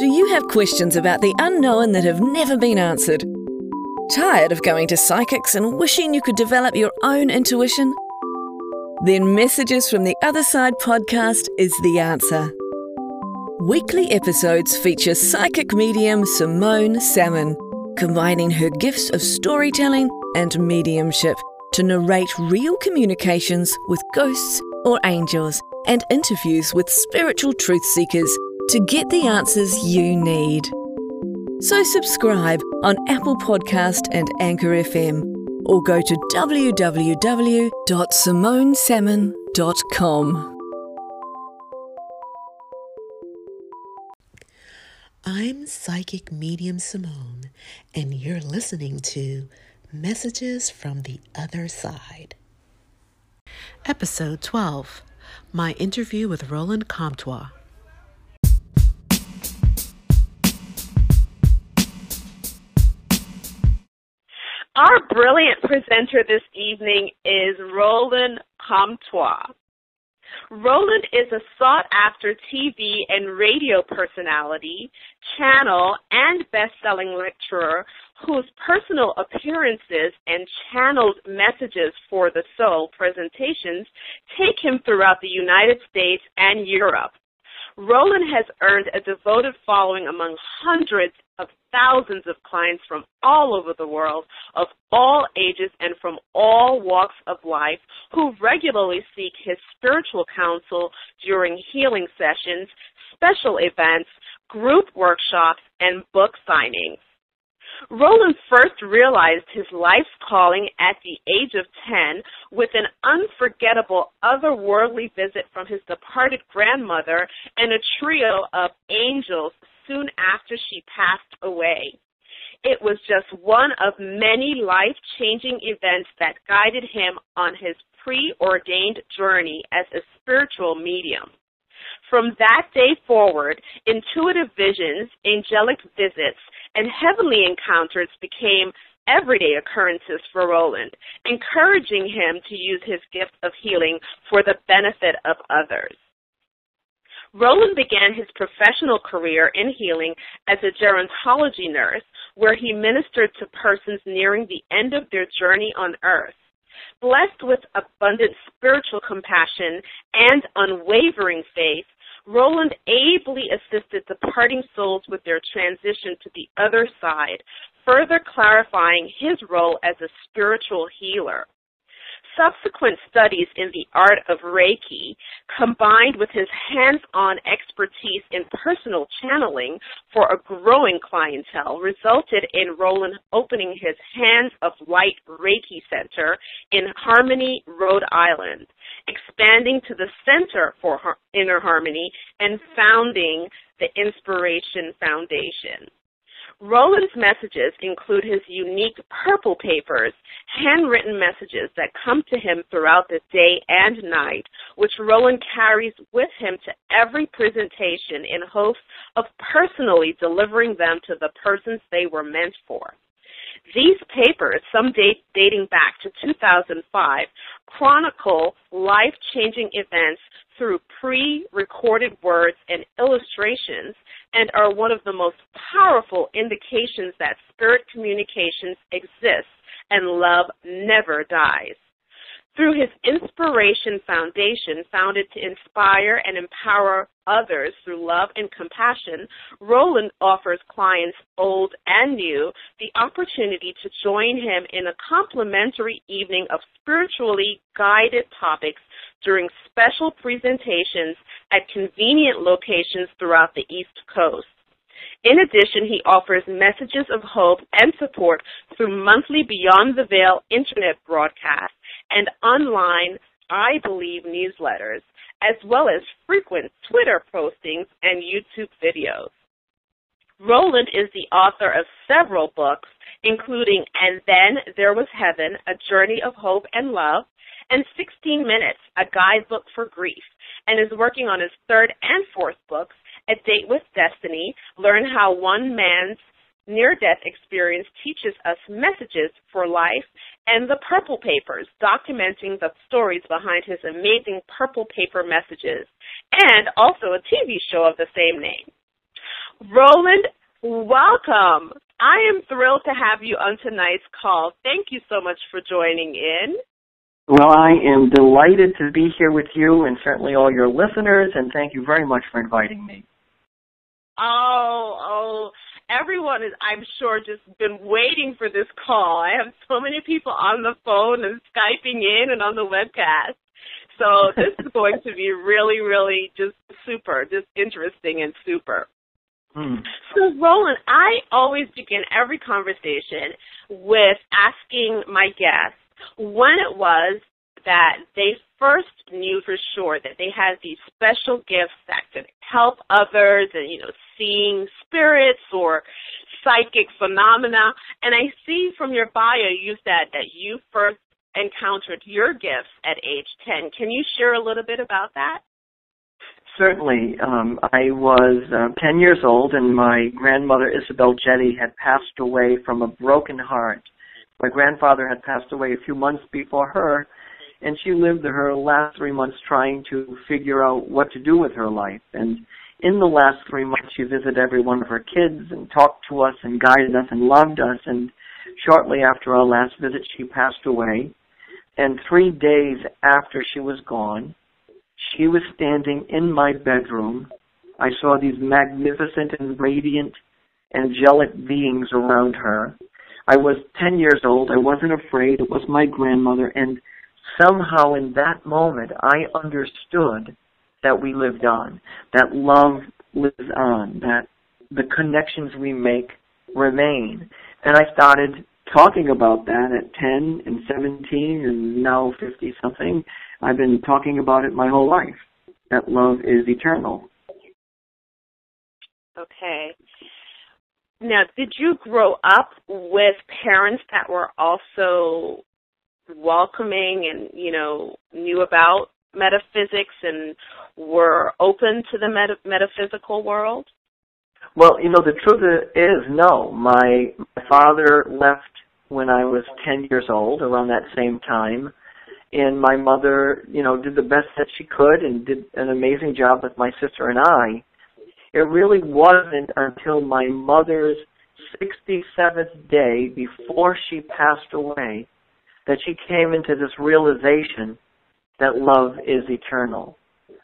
Do you have questions about the unknown that have never been answered? Tired of going to psychics and wishing you could develop your own intuition? Then Messages from the Other Side podcast is the answer. Weekly episodes feature psychic medium Simone Salmon, combining her gifts of storytelling and mediumship to narrate real communications with ghosts or angels and interviews with spiritual truth seekers to get the answers you need. So subscribe on Apple Podcast and Anchor FM or go to www.simonesalmon.com. I'm Psychic Medium Simone, and you're listening to Messages from the Other Side. Episode 12 My interview with Roland Comtois. Our brilliant presenter this evening is Roland Comtois. Roland is a sought after TV and radio personality, channel, and best selling lecturer whose personal appearances and channeled messages for the soul presentations take him throughout the United States and Europe. Roland has earned a devoted following among hundreds thousands of clients from all over the world, of all ages and from all walks of life, who regularly seek his spiritual counsel during healing sessions, special events, group workshops, and book signings. Roland first realized his life's calling at the age of 10 with an unforgettable otherworldly visit from his departed grandmother and a trio of angels soon after she passed away. It was just one of many life changing events that guided him on his preordained journey as a spiritual medium. From that day forward, intuitive visions, angelic visits, and heavenly encounters became everyday occurrences for Roland, encouraging him to use his gift of healing for the benefit of others. Roland began his professional career in healing as a gerontology nurse, where he ministered to persons nearing the end of their journey on earth. Blessed with abundant spiritual compassion and unwavering faith, Roland ably assisted departing souls with their transition to the other side, further clarifying his role as a spiritual healer. Subsequent studies in the art of Reiki, combined with his hands-on expertise in personal channeling for a growing clientele, resulted in Roland opening his Hands of Light Reiki Center in Harmony, Rhode Island, expanding to the Center for Inner Harmony, and founding the Inspiration Foundation. Roland's messages include his unique purple papers, handwritten messages that come to him throughout the day and night, which Roland carries with him to every presentation in hopes of personally delivering them to the persons they were meant for. These papers, some date, dating back to 2005, chronicle life changing events through pre recorded words and illustrations and are one of the most powerful indications that spirit communications exist and love never dies. Through his Inspiration Foundation, founded to inspire and empower others through love and compassion, Roland offers clients, old and new, the opportunity to join him in a complimentary evening of spiritually guided topics during special presentations at convenient locations throughout the East Coast. In addition, he offers messages of hope and support through monthly Beyond the Veil internet broadcasts and online I Believe newsletters, as well as frequent Twitter postings and YouTube videos. Roland is the author of several books, including And Then There Was Heaven, A Journey of Hope and Love, and 16 Minutes, A Guidebook for Grief, and is working on his third and fourth books, A Date with Destiny, Learn How One Man's Near Death Experience Teaches Us Messages for Life, and The Purple Papers, documenting the stories behind his amazing purple paper messages, and also a TV show of the same name. Roland, welcome. I am thrilled to have you on tonight's call. Thank you so much for joining in. Well, I am delighted to be here with you and certainly all your listeners, and thank you very much for inviting me. Oh, oh, everyone is, I'm sure, just been waiting for this call. I have so many people on the phone and Skyping in and on the webcast. So this is going to be really, really just super, just interesting and super. Hmm. So, Roland, I always begin every conversation with asking my guests when it was that they first knew for sure that they had these special gifts that could help others and, you know, seeing spirits or psychic phenomena. And I see from your bio you said that you first encountered your gifts at age 10. Can you share a little bit about that? Certainly. Um, I was uh, 10 years old, and my grandmother, Isabel Jetty, had passed away from a broken heart. My grandfather had passed away a few months before her, and she lived her last three months trying to figure out what to do with her life. And in the last three months, she visited every one of her kids and talked to us and guided us and loved us. And shortly after our last visit, she passed away. And three days after she was gone, she was standing in my bedroom. I saw these magnificent and radiant angelic beings around her. I was 10 years old. I wasn't afraid. It was my grandmother. And somehow in that moment, I understood that we lived on, that love lives on, that the connections we make remain. And I started talking about that at 10 and 17 and now 50 something. I've been talking about it my whole life. That love is eternal. Okay. Now, did you grow up with parents that were also welcoming and, you know, knew about metaphysics and were open to the meta- metaphysical world? Well, you know, the truth is no. My, my father left when I was 10 years old, around that same time. And my mother, you know, did the best that she could and did an amazing job with my sister and I. It really wasn't until my mother's 67th day before she passed away that she came into this realization that love is eternal.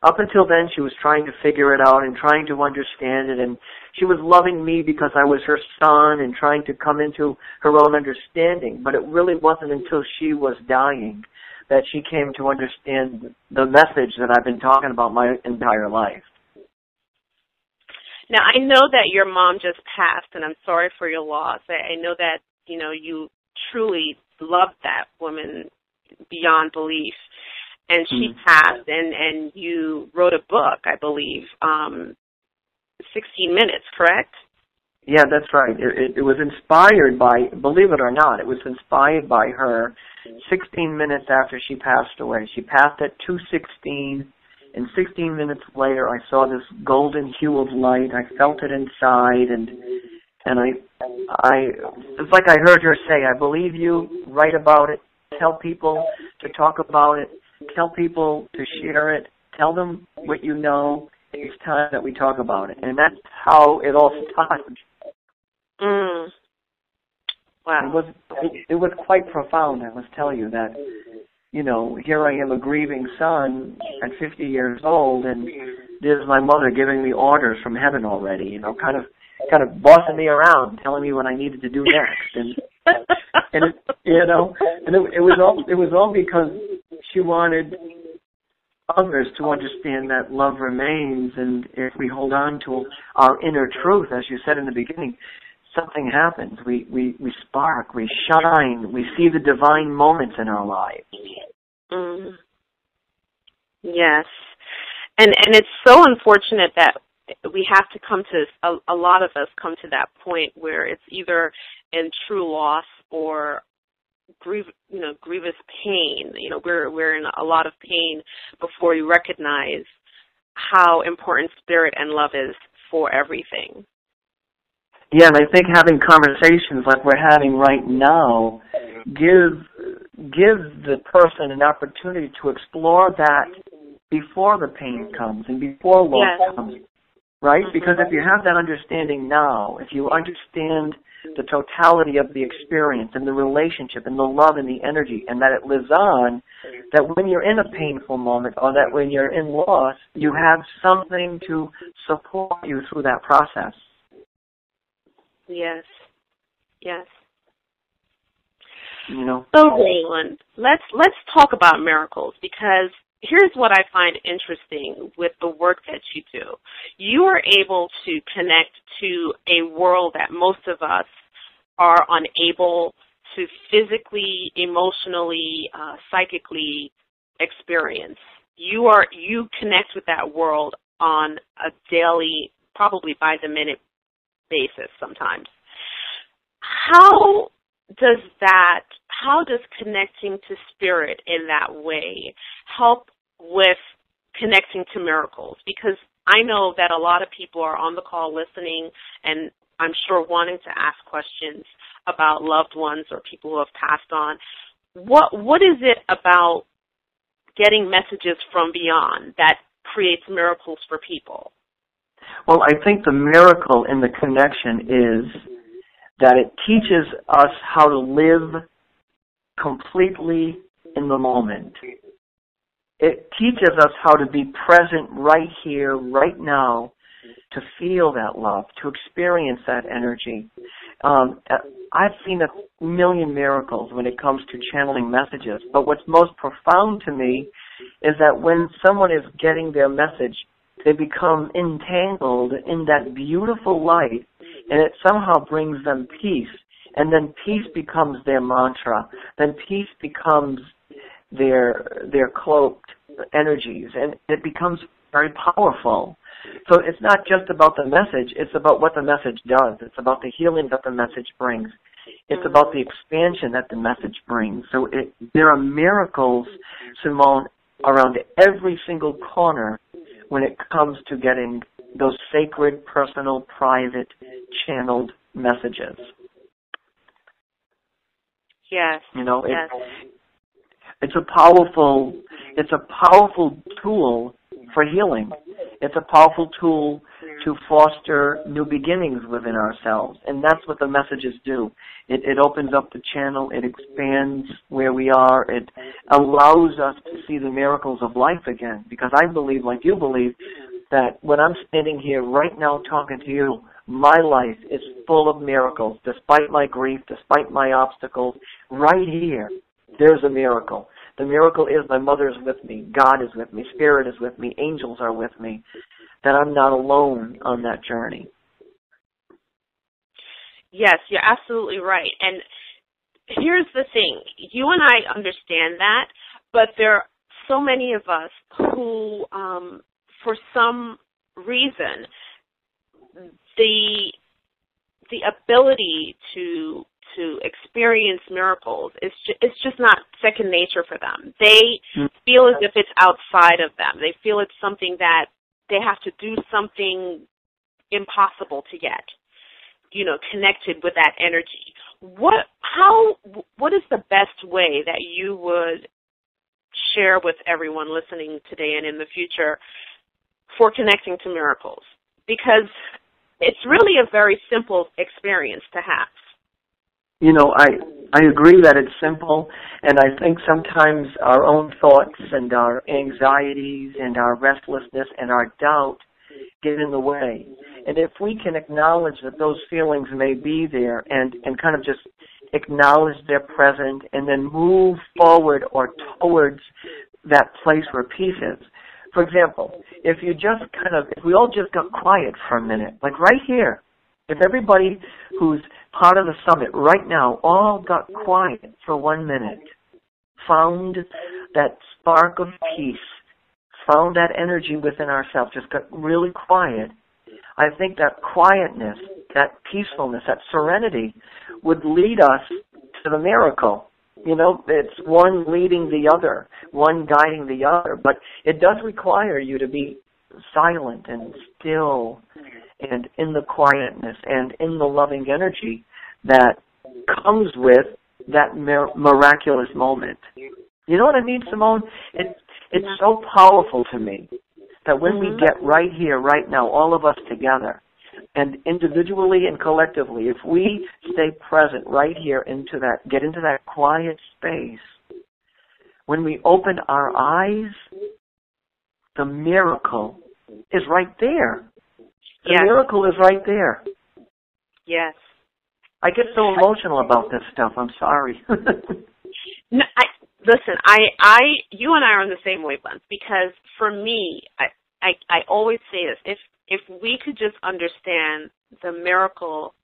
Up until then, she was trying to figure it out and trying to understand it, and she was loving me because I was her son and trying to come into her own understanding. But it really wasn't until she was dying that she came to understand the message that I've been talking about my entire life. Now, I know that your mom just passed, and I'm sorry for your loss. I, know that, you know, you truly loved that woman beyond belief. And she mm-hmm. passed and and you wrote a book i believe um 16 minutes correct? Yeah that's right. It, it, it was inspired by believe it or not it was inspired by her 16 minutes after she passed away. She passed at 216 and 16 minutes later i saw this golden hue of light. I felt it inside and and i i it's like i heard her say i believe you write about it tell people to talk about it tell people to share it, tell them what you know. It's time that we talk about it, and that's how it all started. Mm. Wow. It was it, it was quite profound. I must tell you that. You know, here I am, a grieving son at 50 years old, and there's my mother giving me orders from heaven already. You know, kind of kind of bossing me around, telling me what I needed to do next, and and it, you know, and it, it was all it was all because she wanted others to understand that love remains, and if we hold on to our inner truth, as you said in the beginning, something happens. We we we spark, we shine, we see the divine moments in our lives. Mm. Yes, and and it's so unfortunate that we have to come to a, a lot of us come to that point where it's either in true loss or grieve, you know, grievous pain. You know, we're we're in a lot of pain before we recognize how important spirit and love is for everything. Yeah, and I think having conversations like we're having right now gives gives the person an opportunity to explore that before the pain comes and before loss yes. comes right? Mm-hmm. Because if you have that understanding now, if you understand the totality of the experience and the relationship and the love and the energy and that it lives on, that when you're in a painful moment or that when you're in loss, you have something to support you through that process. Yes. Yes. You know. So let's let's talk about miracles because here's what I find interesting with the work that you do. You are able to connect to a world that most of us are unable to physically, emotionally, uh, psychically experience. You are you connect with that world on a daily, probably by the minute basis sometimes. How does that how does connecting to spirit in that way help with connecting to miracles? Because I know that a lot of people are on the call listening and I'm sure wanting to ask questions about loved ones or people who have passed on. What what is it about getting messages from beyond that creates miracles for people? Well, I think the miracle in the connection is that it teaches us how to live completely in the moment. It teaches us how to be present right here, right now, to feel that love, to experience that energy. Um, I've seen a million miracles when it comes to channeling messages, but what's most profound to me is that when someone is getting their message, they become entangled in that beautiful light and it somehow brings them peace. And then peace becomes their mantra. Then peace becomes their their cloaked energies, and it becomes very powerful. So it's not just about the message; it's about what the message does. It's about the healing that the message brings. It's mm-hmm. about the expansion that the message brings. So it, there are miracles, Simone, around every single corner when it comes to getting those sacred, personal, private, channeled messages. Yes. You know, it, yes. It's a powerful, it's a powerful tool for healing. It's a powerful tool to foster new beginnings within ourselves, and that's what the messages do. It, it opens up the channel, it expands where we are, it allows us to see the miracles of life again. Because I believe, like you believe, that when I'm standing here right now talking to you, my life is full of miracles. Despite my grief, despite my obstacles, right here, there's a miracle. The miracle is my mother is with me, God is with me, Spirit is with me, angels are with me, that I'm not alone on that journey. Yes, you're absolutely right. And here's the thing you and I understand that, but there are so many of us who um, for some reason the the ability to to experience miracles is ju- it's just not second nature for them. They mm. feel as if it's outside of them. They feel it's something that they have to do something impossible to get. You know, connected with that energy. What how what is the best way that you would share with everyone listening today and in the future for connecting to miracles because it's really a very simple experience to have. You know, I I agree that it's simple, and I think sometimes our own thoughts and our anxieties and our restlessness and our doubt get in the way. And if we can acknowledge that those feelings may be there and and kind of just acknowledge they're present and then move forward or towards that place where peace is, for example, if you just kind of, if we all just got quiet for a minute, like right here, if everybody who's part of the summit right now all got quiet for one minute, found that spark of peace, found that energy within ourselves, just got really quiet, I think that quietness, that peacefulness, that serenity would lead us to the miracle. You know, it's one leading the other, one guiding the other, but it does require you to be silent and still and in the quietness and in the loving energy that comes with that mir- miraculous moment. You know what I mean, Simone? It, it's so powerful to me That when mm-hmm. we get right here, right now, all of us together, and individually and collectively, if we stay present right here into that, get into that quiet space, when we open our eyes, the miracle is right there. The yes. miracle is right there. Yes. I get so emotional about this stuff. I'm sorry. no, I listen. I, I, you and I are on the same wavelength because for me, I, I, I always say this: if if we could just understand the miracle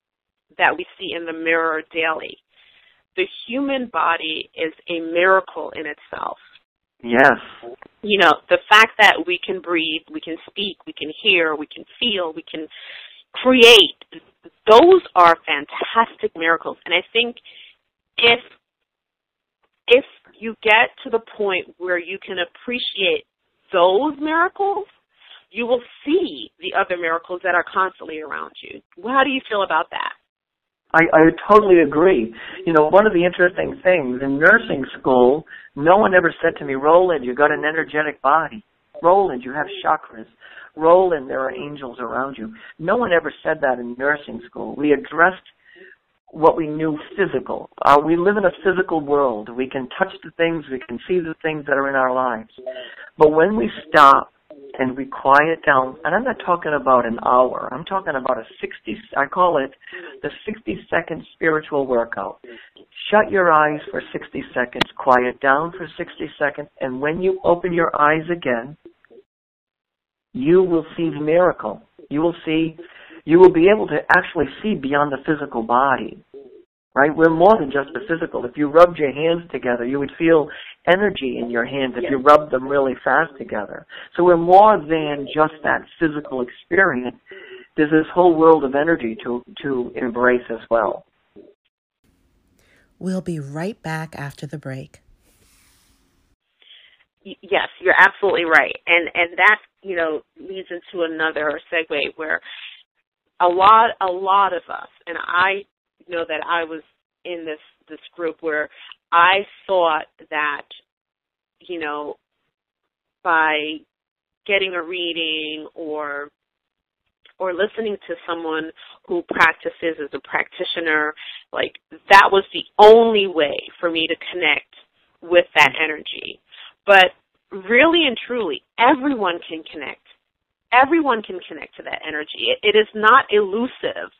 that we see in the mirror daily, the human body is a miracle in itself. Yes. You know, the fact that we can breathe, we can speak, we can hear, we can feel, we can create, those are fantastic miracles. And I think if if you get to the point where you can appreciate those miracles, you will see the other miracles that are constantly around you. How do you feel about that? I, I totally agree. You know, one of the interesting things in nursing school, no one ever said to me, Roland, you've got an energetic body. Roland, you have chakras. Roland, there are angels around you. No one ever said that in nursing school. We addressed what we knew physical. Uh, we live in a physical world. We can touch the things, we can see the things that are in our lives. But when we stop and we quiet down, and I'm not talking about an hour, I'm talking about a 60, I call it the 60 second spiritual workout. Shut your eyes for 60 seconds, quiet down for 60 seconds, and when you open your eyes again, you will see the miracle. You will see, you will be able to actually see beyond the physical body right? We're more than just the physical. If you rubbed your hands together, you would feel energy in your hands if yes. you rubbed them really fast together. So we're more than just that physical experience. There's this whole world of energy to, to embrace as well. We'll be right back after the break. Yes, you're absolutely right. And and that, you know, leads into another segue where a lot a lot of us and I know that I was in this this group where I thought that you know by getting a reading or or listening to someone who practices as a practitioner like that was the only way for me to connect with that energy. But really and truly everyone can connect. Everyone can connect to that energy. It, it is not elusive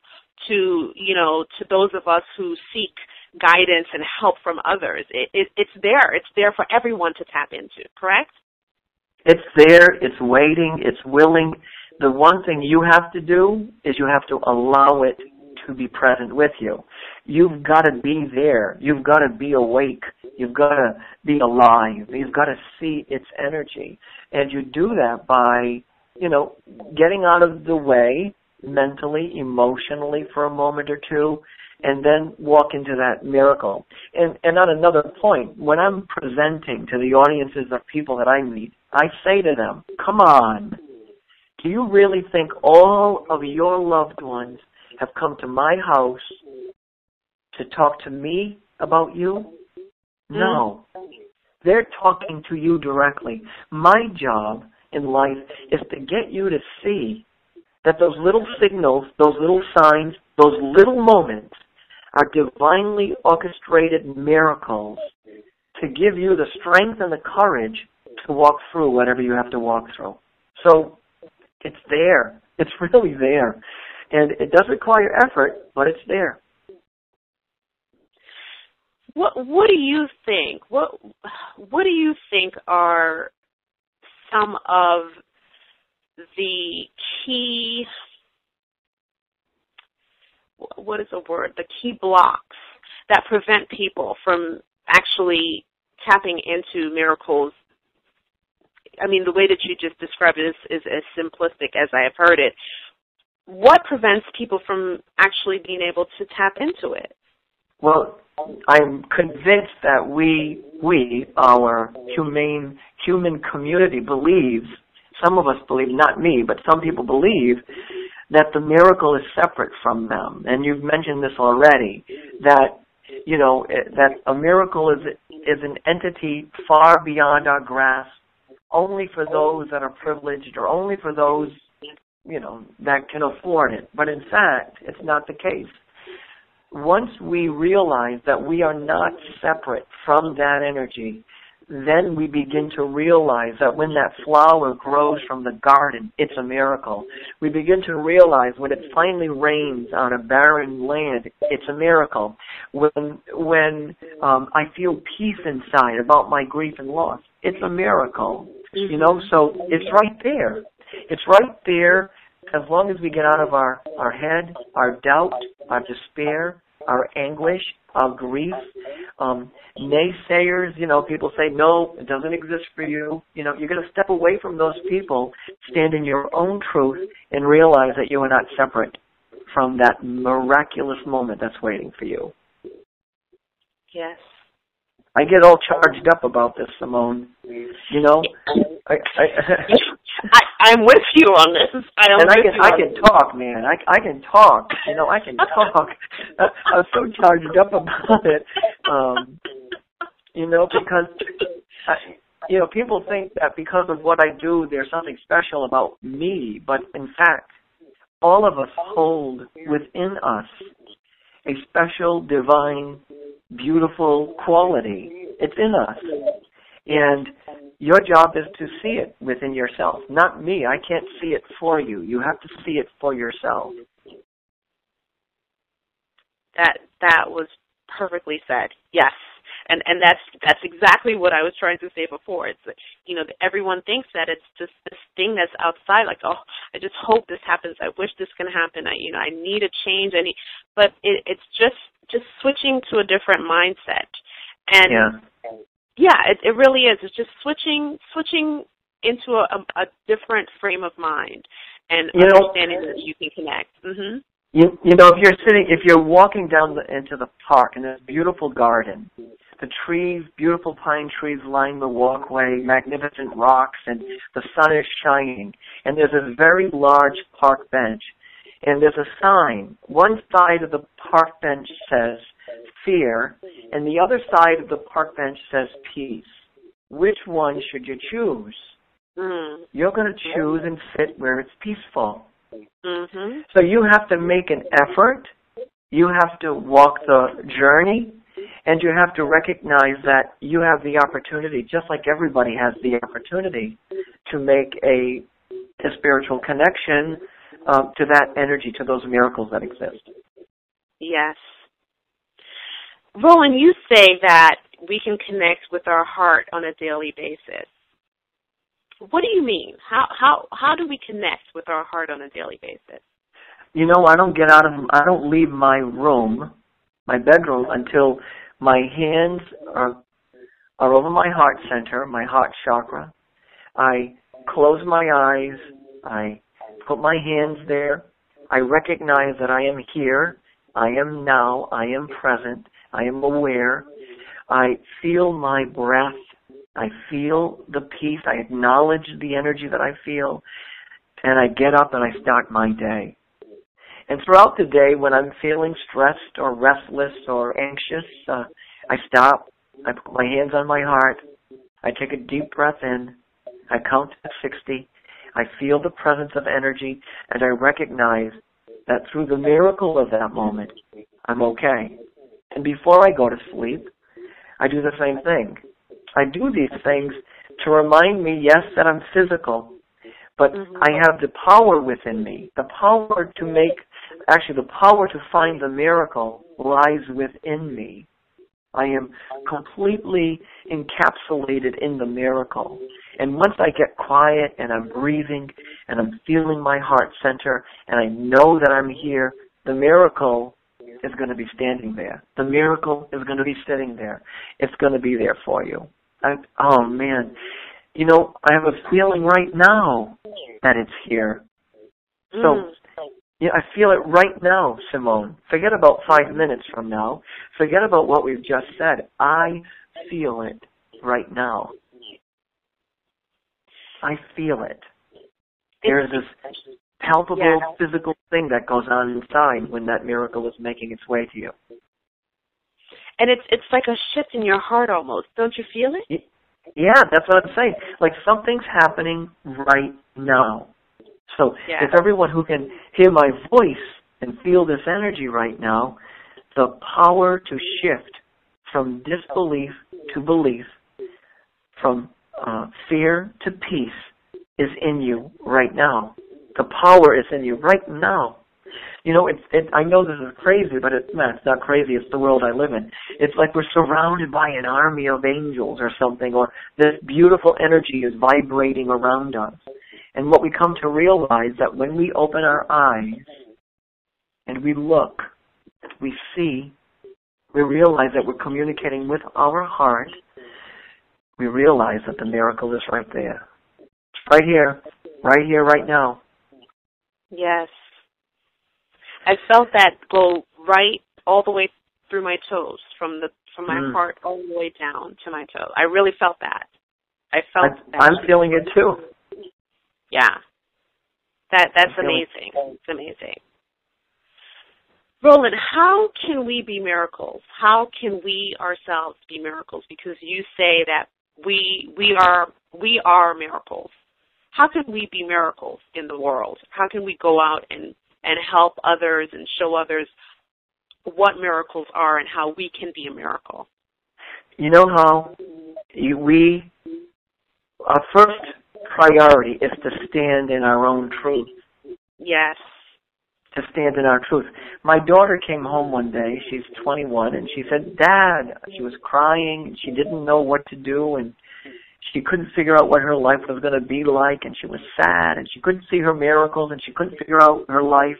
to you know to those of us who seek guidance and help from others. It, it, it's there. It's there for everyone to tap into. Correct? It's there. It's waiting. It's willing. The one thing you have to do is you have to allow it to be present with you. You've got to be there. You've got to be awake. You've got to be alive. You've got to see its energy. And you do that by, you know, getting out of the way mentally, emotionally for a moment or two, and then walk into that miracle. And, and on another point, when I'm presenting to the audiences of people that I meet, I say to them, come on, do you really think all of your loved ones have come to my house to talk to me about you? Mm-hmm. No. They're talking to you directly. My job in life is to get you to see that those little signals, those little signs, those little moments are divinely orchestrated miracles to give you the strength and the courage to walk through whatever you have to walk through. So it's there. It's really there. And it does require effort, but it's there. What what do you think? What what do you think are some of the key what is the word? The key blocks that prevent people from actually tapping into miracles. I mean the way that you just described it is, is as simplistic as i have heard it. What prevents people from actually being able to tap into it? Well i'm convinced that we we our humane human community believes some of us believe, not me, but some people believe that the miracle is separate from them. And you've mentioned this already, that you know that a miracle is is an entity far beyond our grasp, only for those that are privileged or only for those, you know, that can afford it. But in fact, it's not the case. Once we realize that we are not separate from that energy, then we begin to realize that when that flower grows from the garden, it's a miracle. We begin to realize when it finally rains on a barren land, it's a miracle. When when um, I feel peace inside about my grief and loss, it's a miracle. You know, so it's right there. It's right there as long as we get out of our, our head, our doubt, our despair, our anguish, our grief. Um, naysayers, you know, people say, no, it doesn't exist for you. You know, you're going to step away from those people, stand in your own truth, and realize that you are not separate from that miraculous moment that's waiting for you. Yes. I get all charged up about this, Simone. You know, I, I, I I'm with you on this. I am and I can I can talk, man. I I can talk. You know, I can talk. I'm so charged up about it. Um, you know, because I, you know people think that because of what I do, there's something special about me, but in fact, all of us hold within us a special, divine, beautiful quality. It's in us, and your job is to see it within yourself, not me. I can't see it for you. You have to see it for yourself. that that was perfectly said. Yes. And and that's that's exactly what I was trying to say before. It's that, you know everyone thinks that it's just this thing that's outside. Like oh, I just hope this happens. I wish this can happen. I you know I need a change. I need, but it, it's just just switching to a different mindset. And Yeah. Yeah, it, it really is. It's just switching switching into a, a, a different frame of mind and You know- understanding that you can connect. Mhm. You you know if you're sitting if you're walking down the, into the park in this beautiful garden, the trees, beautiful pine trees line the walkway, magnificent rocks, and the sun is shining. And there's a very large park bench, and there's a sign. One side of the park bench says fear, and the other side of the park bench says peace. Which one should you choose? Mm. You're going to choose and sit where it's peaceful. Mhm. So you have to make an effort. You have to walk the journey. And you have to recognize that you have the opportunity, just like everybody has the opportunity, to make a, a spiritual connection um, to that energy, to those miracles that exist. Yes. Roland, you say that we can connect with our heart on a daily basis. What do you mean? How how how do we connect with our heart on a daily basis? You know, I don't get out of, I don't leave my room, my bedroom, until my hands are are over my heart center, my heart chakra. I close my eyes. I put my hands there. I recognize that I am here. I am now. I am present. I am aware. I feel my breath. I feel the peace. I acknowledge the energy that I feel. And I get up and I start my day. And throughout the day, when I'm feeling stressed or restless or anxious, uh, I stop. I put my hands on my heart. I take a deep breath in. I count to 60. I feel the presence of energy and I recognize that through the miracle of that moment, I'm okay. And before I go to sleep, I do the same thing. I do these things to remind me, yes, that I'm physical, but Mhm. I have the power within me. The power to make, actually, the power to find the miracle lies within me. I am completely encapsulated in the miracle. And once I get quiet and I'm breathing and I'm feeling my heart center and I know that I'm here, the miracle is going to be standing there. The miracle is going to be sitting there. It's going to be there for you. I, oh man, you know, I have a feeling right now that it's here. So, Mm. yeah, I feel it right now, Simone. Forget about five minutes from now. Forget about what we've just said. I feel it right now. I feel it. There's this palpable physical thing that goes on inside when that miracle is making its way to you. And it's it's like a shift in your heart almost. Don't you feel it? Yeah, that's what I'm saying. Like something's happening right now. So Yeah. if everyone who can hear my voice and feel this energy right now, the power to shift from disbelief to belief, from uh, fear to peace is in you right now. The power is in you right now. You know, it's, it, I know this is crazy, but it's not, it's not crazy. It's the world I live in. It's like we're surrounded by an army of angels or something, or this beautiful energy is vibrating around us. And what we come to realize that when we open our eyes and we look, we see, we realize that we're communicating with our heart, we realize that the miracle is right there. It's right here, right here, right now. Yes. I felt that go right all the way through my toes, from the from my Mm. heart all the way down to my toe. I really felt that. I felt I, that. I'm feeling it too. Yeah. That that's I'm amazing. It's amazing. Roland, how can we be miracles? How can we ourselves be miracles? Because you say that we we are we are miracles. How can we be miracles in the world? How can we go out and and help others and show others what miracles are and how we can be a miracle? You know how we, our first priority is to stand in our own truth. Yes. to stand in our truth. My daughter came home one day, she's 21, and she said, Dad, she was crying, and she didn't know what to do, and she couldn't figure out what her life was going to be like, and she was sad, and she couldn't see her miracles, and she couldn't figure out her life,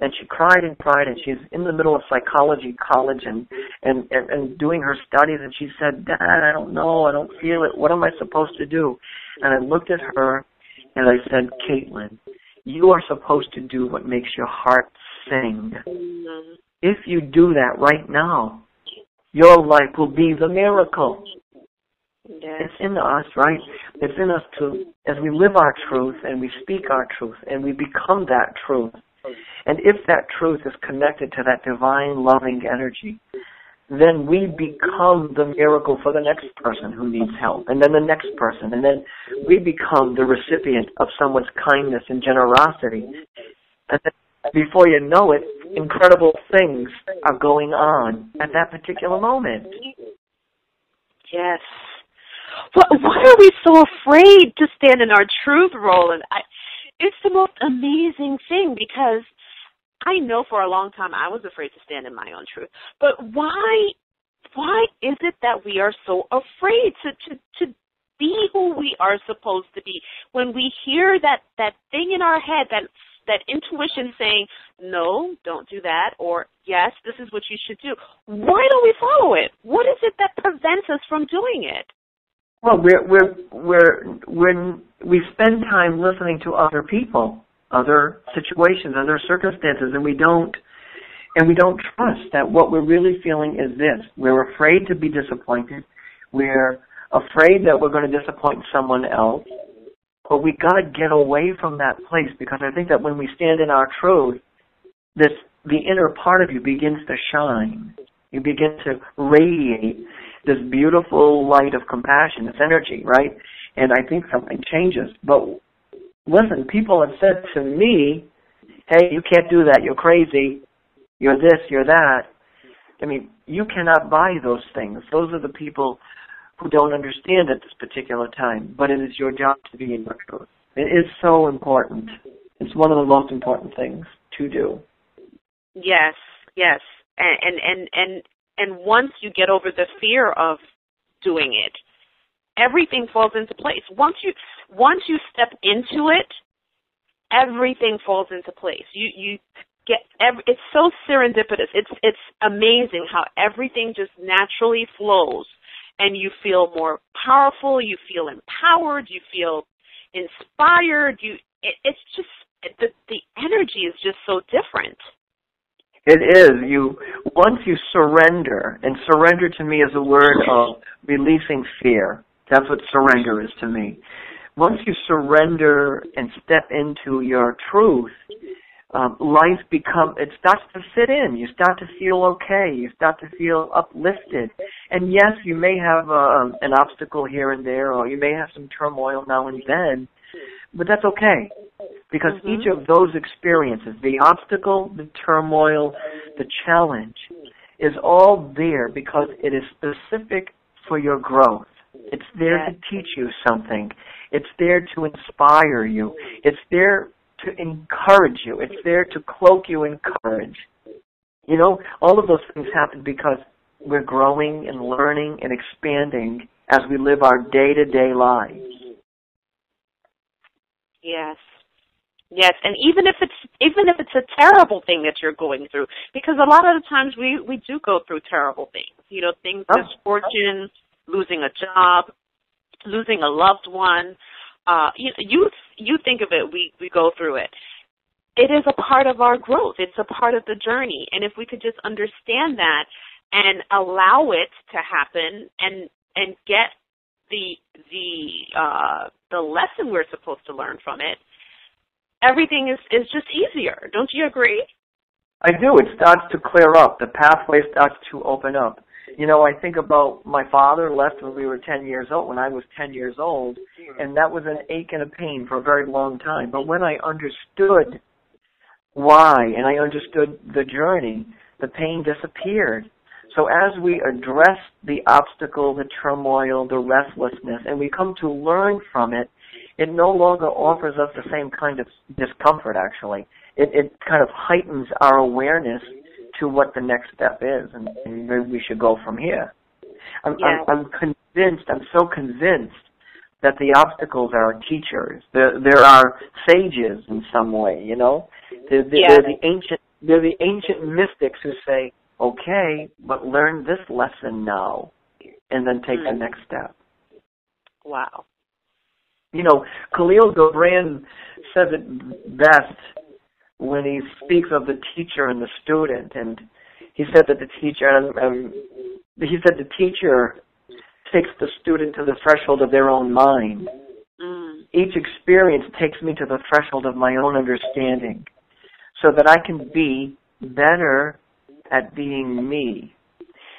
and she cried and cried, and she's in the middle of psychology college and, and, and, and doing her studies, and she said, Dad, I don't know, I don't feel it, what am I supposed to do? And I looked at her, and I said, Caitlin, you are supposed to do what makes your heart sing. If you do that right now, your life will be the miracle. Yes. It's in us, right? It's in us to, as we live our truth and we speak our truth and we become that truth. And if that truth is connected to that divine loving energy, then we become the miracle for the next person who needs help, and then the next person, and then we become the recipient of someone's kindness and generosity. And then before you know it, incredible things are going on at that particular moment. Yes. Why, why are we so afraid to stand in our truth, Roland? I, it's the most amazing thing because I know for a long time I was afraid to stand in my own truth. But why why is it that we are so afraid to to to be who we are supposed to be when we hear that that thing in our head that that intuition saying no don't do that or yes this is what you should do why don't we follow it what is it that prevents us from doing it Well, we're we're we're when we spend time listening to other people, other situations, other circumstances, and we don't and we don't trust that what we're really feeling is this. We're afraid to be disappointed. We're afraid that we're going to disappoint someone else. But we got to get away from that place because I think that when we stand in our truth, this the inner part of you begins to shine. You begin to radiate this beautiful light of compassion, this energy, right? And I think something changes. But listen, people have said to me, hey, you can't do that. You're crazy. You're this, you're that. I mean, you cannot buy those things. Those are the people who don't understand at this particular time. But it is your job to be in your truth. It is so important. It's one of the most important things to do. Yes, yes. And and and and, and once you get over the fear of doing it, everything falls into place. Once you once you step into it, everything falls into place. You you get every, it's so serendipitous. It's it's amazing how everything just naturally flows and you feel more powerful, you feel empowered, you feel inspired, you it, it's just the the energy is just so different. It is. You once you surrender, and surrender to me is a word of releasing fear. That's what surrender is to me. Once you surrender and step into your truth, um, life become it starts to fit in. You start to feel okay. You start to feel uplifted, And yes, you may have uh, an obstacle here and there, or you may have some turmoil now and then, but that's okay. Because mm-hmm. each of those experiences, the obstacle, the turmoil, the challenge, is all there because it is specific for your growth. It's there yes. to teach you something. It's there to inspire you. It's there to encourage you. It's there to cloak you in courage. You know, all of those things happen because we're growing and learning and expanding as we live our day to day lives. Yes. Yes, and even if it's even if it's a terrible thing that you're going through, because a lot of the times we we do go through terrible things. You know, things oh. misfortune, losing a job, losing a loved one. Uh, you you you think of it, we we go through it. It is a part of our growth. It's a part of the journey, and if we could just understand that and allow it to happen and and get the the uh, the lesson we're supposed to learn from it everything is is just easier. Don't you agree? I do. It starts to clear up. The pathway starts to open up. You know, I think about my father left when we were 10 years old, when I was 10 years old, and that was an ache and a pain for a very long time. But when I understood why and I understood the journey, the pain disappeared. So as we address the obstacle, the turmoil, the restlessness, and we come to learn from it, it no longer offers us the same kind of discomfort actually. It, it kind of heightens our awareness to what the next step is and, and where we should go from here. I'm, yeah. I'm, I'm convinced, I'm so convinced that the obstacles are teachers. There, there are sages in some way, you know? They're, they're, yeah. they're the ancient, they're the ancient mystics who say, okay, but learn this lesson now and then take mm. the next step. Wow. You know, Khalil Gibran says it best when he speaks of the teacher and the student, and he said that the teacher, um, um, he said the teacher takes the student to the threshold of their own mind. Mm. Each experience takes me to the threshold of my own understanding, so that I can be better at being me.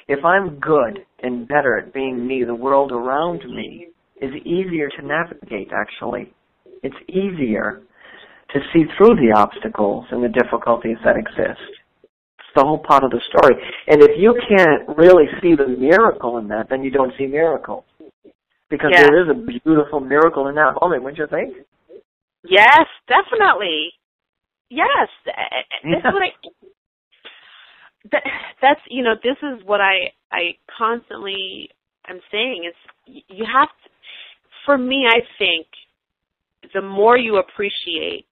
If I'm good and better at being me, the world around me is easier to navigate, actually. It's easier to see through the obstacles and the difficulties that exist. It's the whole part of the story. And if you can't really see the miracle in that, then you don't see miracles. Because yeah. there is a beautiful miracle in that moment, wouldn't you think? Yes, definitely. Yes, that's yeah. what I. That, that's you know this is what I I constantly am saying is you have to, for me, I think the more you appreciate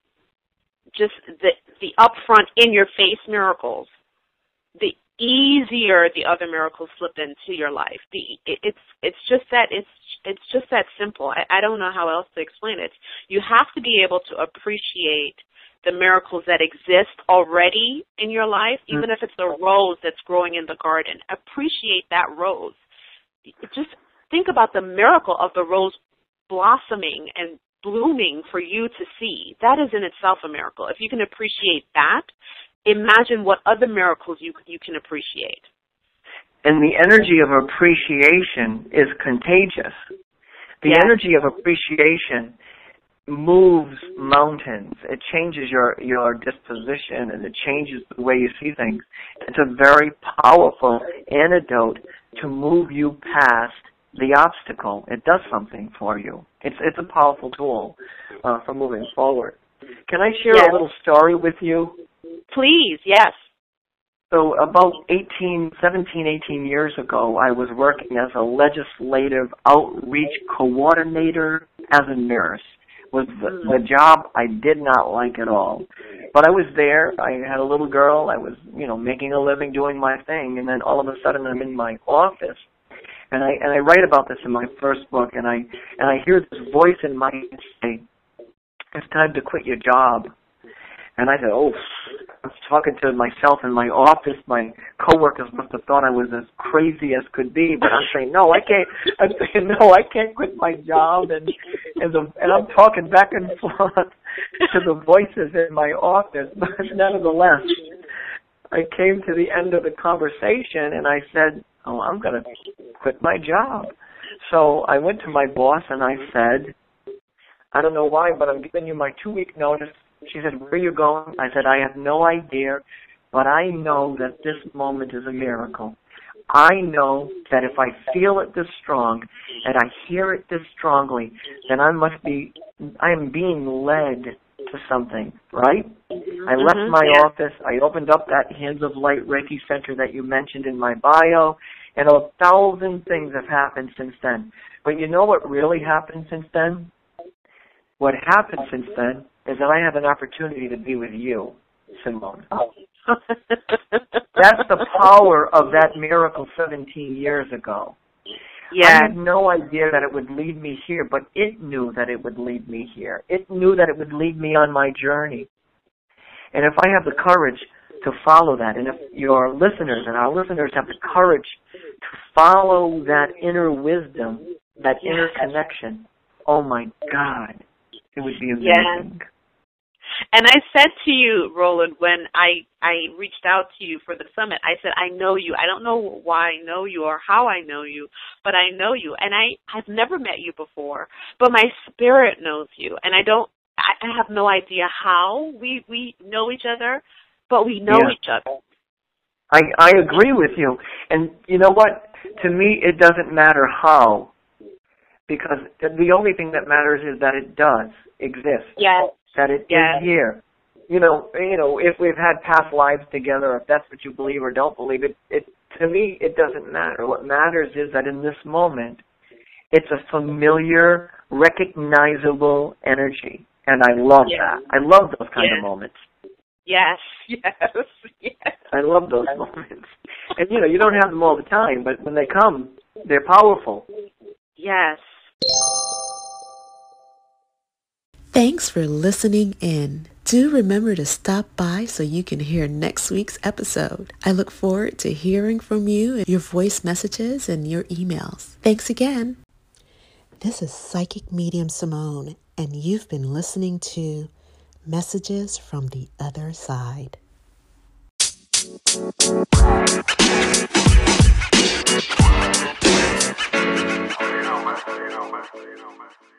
just the the upfront in your face miracles, the easier the other miracles slip into your life. The it, it's it's just that it's it's just that simple. I, I don't know how else to explain it. You have to be able to appreciate the miracles that exist already in your life, mm. even if it's the rose that's growing in the garden. Appreciate that rose. Just think about the miracle of the rose blossoming and blooming for you to see. That is in itself a miracle. If you can appreciate that, imagine what other miracles you you can appreciate. And the energy of appreciation is contagious. The yes. energy of appreciation moves mountains. It changes your your disposition and it changes the way you see things. It's a very powerful antidote to move you past the obstacle. It does something for you. It's it's a powerful tool uh, for moving forward. Can I share yes. a little story with you? Please, yes. So about 18, 17, 18 years ago, I was working as a legislative outreach coordinator as a nurse. Was the, Mm. the job I did not like at all. But I was there. I had a little girl. I was, you know, making a living doing my thing. And then all of a sudden I'm in my office and I and I write about this in my first book, and I and I hear this voice in my head say, "It's time to quit your job." And I said, "Oh," I was talking to myself in my office. My coworkers must have thought I was as crazy as could be, but I'm saying, "No, I can't." I'm saying, "No, I can't quit my job." And and the and I'm talking back and forth to the voices in my office, but nevertheless, I came to the end of the conversation and I said, oh, I'm going to quit my job. So I went to my boss and I said, I don't know why, but I'm giving you my two week notice. She said, where are you going? I said, I have no idea, but I know that this moment is a miracle. I know that if I feel it this strong and I hear it this strongly, then I must be, I am being led to something, right? Mm-hmm. I left my yeah. office. I opened up that Hands of Light Reiki Center that you mentioned in my bio, and a thousand things have happened since then. But you know what really happened since then? What happened since then is that I have an opportunity to be with you, Simone. Oh. That's the power of that miracle 17 years ago. Yeah. I had no idea that it would lead me here, but it knew that it would lead me here. It knew that it would lead me on my journey. And if I have the courage to follow that, and if your listeners and our listeners have the courage to follow that inner wisdom, that yes. inner connection, oh my God, it would be amazing. And I said to you, Roland, when I I reached out to you for the summit, I said, I know you. I don't know why I know you or how I know you, but I know you. And I I've never met you before, but my spirit knows you, and I don't. I I have no idea how we we know each other, but we know yeah. each other. I I agree with you, and you know what? To me, it doesn't matter how, because the only thing that matters is that it does exist. Yes that it yeah. is here. You know, you know, if we've had past lives together, if that's what you believe or don't believe, it, it to me it doesn't matter. What matters is that in this moment, it's a familiar, recognizable energy, and I love that. I love those kind of moments. Yes, yes, yes. I love those moments. And you know, you don't have them all the time, but when they come, they're powerful. Yes. Thanks for listening in. Do remember to stop by so you can hear next week's episode. I look forward to hearing from you, your voice messages, and your emails. Thanks again. This is Psychic Medium Simone, and you've been listening to Messages from the Other Side. You know, man. You know, man. You know, man.